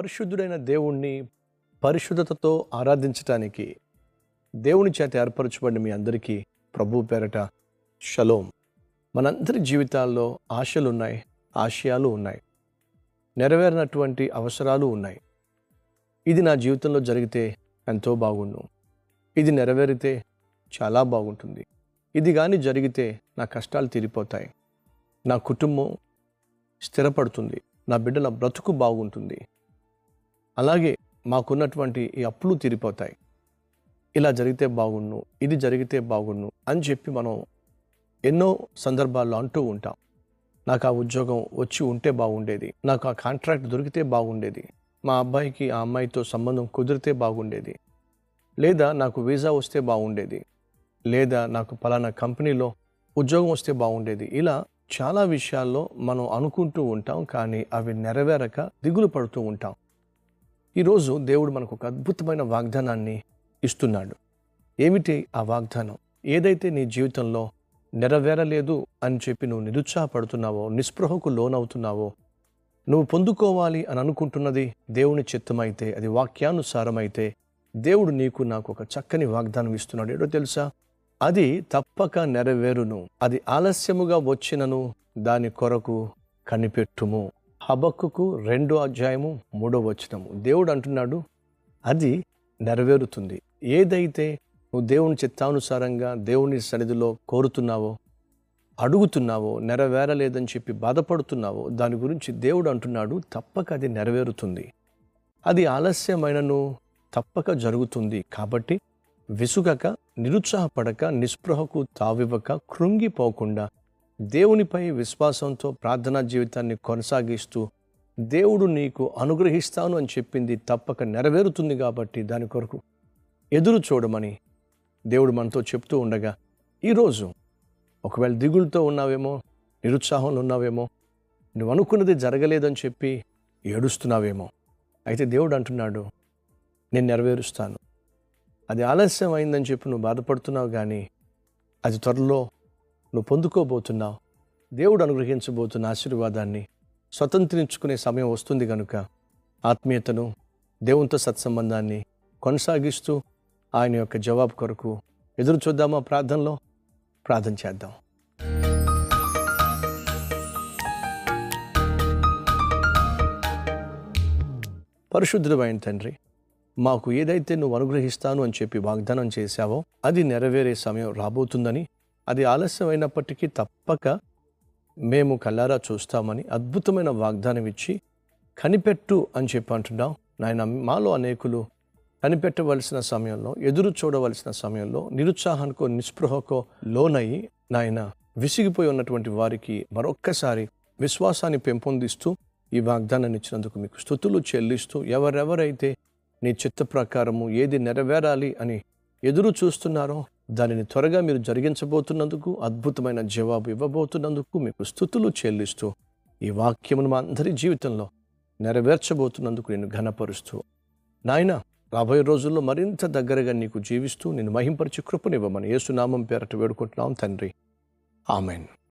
పరిశుద్ధుడైన దేవుణ్ణి పరిశుద్ధతతో ఆరాధించటానికి దేవుని చేత ఏర్పరచబడిన మీ అందరికీ ప్రభు పేరట షలోం. మనందరి జీవితాల్లో ఆశలు ఉన్నాయి ఆశయాలు ఉన్నాయి నెరవేరినటువంటి అవసరాలు ఉన్నాయి. ఇది నా జీవితంలో జరిగితే ఎంతో బాగుండు. ఇది నెరవేరితే చాలా బాగుంటుంది. ఇది కానీ జరిగితే నా కష్టాలు తీరిపోతాయి. నా కుటుంబం స్థిరపడుతుంది. నా బిడ్డల బ్రతుకు బాగుంటుంది. అలాగే మాకున్నటువంటి ఈ అప్పులు తీరిపోతాయి. ఇలా జరిగితే బాగుండు ఇది జరిగితే బాగుండు అని చెప్పి మనం ఎన్నో సందర్భాల్లో అంటూ ఉంటాం. నాకు ఆ ఉద్యోగం వచ్చి ఉంటే బాగుండేది నాకు ఆ కాంట్రాక్ట్ దొరికితే బాగుండేది మా అబ్బాయికి ఆ అమ్మాయితో సంబంధం కుదిరితే బాగుండేది లేదా నాకు వీసా వస్తే బాగుండేది లేదా నాకు పలానా కంపెనీలో ఉద్యోగం వస్తే బాగుండేది. ఇలా చాలా విషయాల్లో మనం అనుకుంటూ ఉంటాం కానీ అవి నెరవేరక దిగులు పడుతూ ఉంటాం. ఈరోజు దేవుడు మనకు ఒక అద్భుతమైన వాగ్దానాన్ని ఇస్తున్నాడు. ఏమిటి ఆ వాగ్దానం? ఏదైతే నీ జీవితంలో నెరవేరలేదు అని చెప్పి నువ్వు నిరుత్సాహపడుతున్నావో నిస్పృహకు లోనవుతున్నావో నువ్వు పొందుకోవాలి అని అనుకుంటున్నది దేవుని చిత్తమైతే అది వాక్యానుసారమైతే దేవుడు నీకు నాకు ఒక చక్కని వాగ్దానం ఇస్తున్నాడు. ఏడో తెలుసా? అది తప్పక నెరవేరును అది ఆలస్యముగా వచ్చినను దాని కొరకు కనిపెట్టుము. హబక్కుకు రెండో అధ్యాయము మూడో వచనము. దేవుడు అంటున్నాడు అది నెరవేరుతుంది. ఏదైతే నువ్వు దేవుని చిత్తానుసారంగా దేవుని సన్నిధిలో కోరుతున్నావో అడుగుతున్నావో నెరవేరలేదని చెప్పి బాధపడుతున్నావో దాని గురించి దేవుడు అంటున్నాడు తప్పక అది నెరవేరుతుంది. అది ఆలస్యమైనను తప్పక జరుగుతుంది కాబట్టి విసుగక నిరుత్సాహపడక నిస్పృహకు తావివ్వక కృంగిపోకుండా దేవునిపై విశ్వాసంతో ప్రార్థనా జీవితాన్ని కొనసాగిస్తూ దేవుడు నీకు అనుగ్రహిస్తాను అని చెప్పింది తప్పక నెరవేరుతుంది కాబట్టి దాని కొరకు ఎదురు చూడమని దేవుడు మనతో చెప్తూ ఉండగా ఈరోజు ఒకవేళ దిగులుతో ఉన్నావేమో నిరుత్సాహంలో ఉన్నావేమో నువ్వు అనుకున్నది జరగలేదని చెప్పి ఏడుస్తున్నావేమో అయితే దేవుడు అంటున్నాడు నేను నెరవేరుస్తాను. అది ఆలస్యం అయిందని చెప్పి నువ్వు బాధపడుతున్నావు కానీ అది త్వరలో నువ్వు పొందుకోబోతున్నావు. దేవుడు అనుగ్రహించబోతున్న ఆశీర్వాదాన్ని స్వతంత్రించుకునే సమయం వస్తుంది కనుక ఆత్మీయతను దేవునితో సత్సంబంధాన్ని కొనసాగిస్తూ ఆయన యొక్క జవాబు కొరకు ఎదురు చూద్దామా ప్రార్థనలో? ప్రార్థన చేద్దాం. పరిశుద్ధమైన తండ్రి మాకు ఏదైతే నువ్వు అనుగ్రహిస్తాను అని చెప్పి వాగ్దానం చేశావో అది నెరవేరే సమయం రాబోతుందని అది ఆలస్యమైనప్పటికీ తప్పక మేము కల్లారా చూస్తామని అద్భుతమైన వాగ్దానం ఇచ్చి కనిపెట్టు అని చెప్పి అంటున్నాం. నాయన మాలో అనేకులు కనిపెట్టవలసిన సమయంలో ఎదురు చూడవలసిన సమయంలో నిరుత్సాహానికో నిస్పృహకో లోనయ్యి నాయన విసిగిపోయి ఉన్నటువంటి వారికి మరొక్కసారి విశ్వాసాన్ని పెంపొందిస్తూ ఈ వాగ్దానాన్ని ఇచ్చినందుకు మీకు స్థుతులు చెల్లిస్తూ ఎవరెవరైతే నీ చిత్త ప్రకారము ఏది నెరవేరాలి అని ఎదురు చూస్తున్నారో దానిని త్వరగా మీరు జరిగించబోతున్నందుకు అద్భుతమైన జవాబు ఇవ్వబోతున్నందుకు మీకు స్థుతులు చెల్లిస్తూ ఈ వాక్యమును మా అందరి జీవితంలో నెరవేర్చబోతున్నందుకు నేను ఘనపరుస్తూ. నాయన రాబోయే రోజుల్లో మరింత దగ్గరగా నీకు జీవిస్తూ నేను మహింపరిచి కృపనివ్వమని యేసునామం పేరట వేడుకుంటున్నాం తండ్రి. ఆమెన్.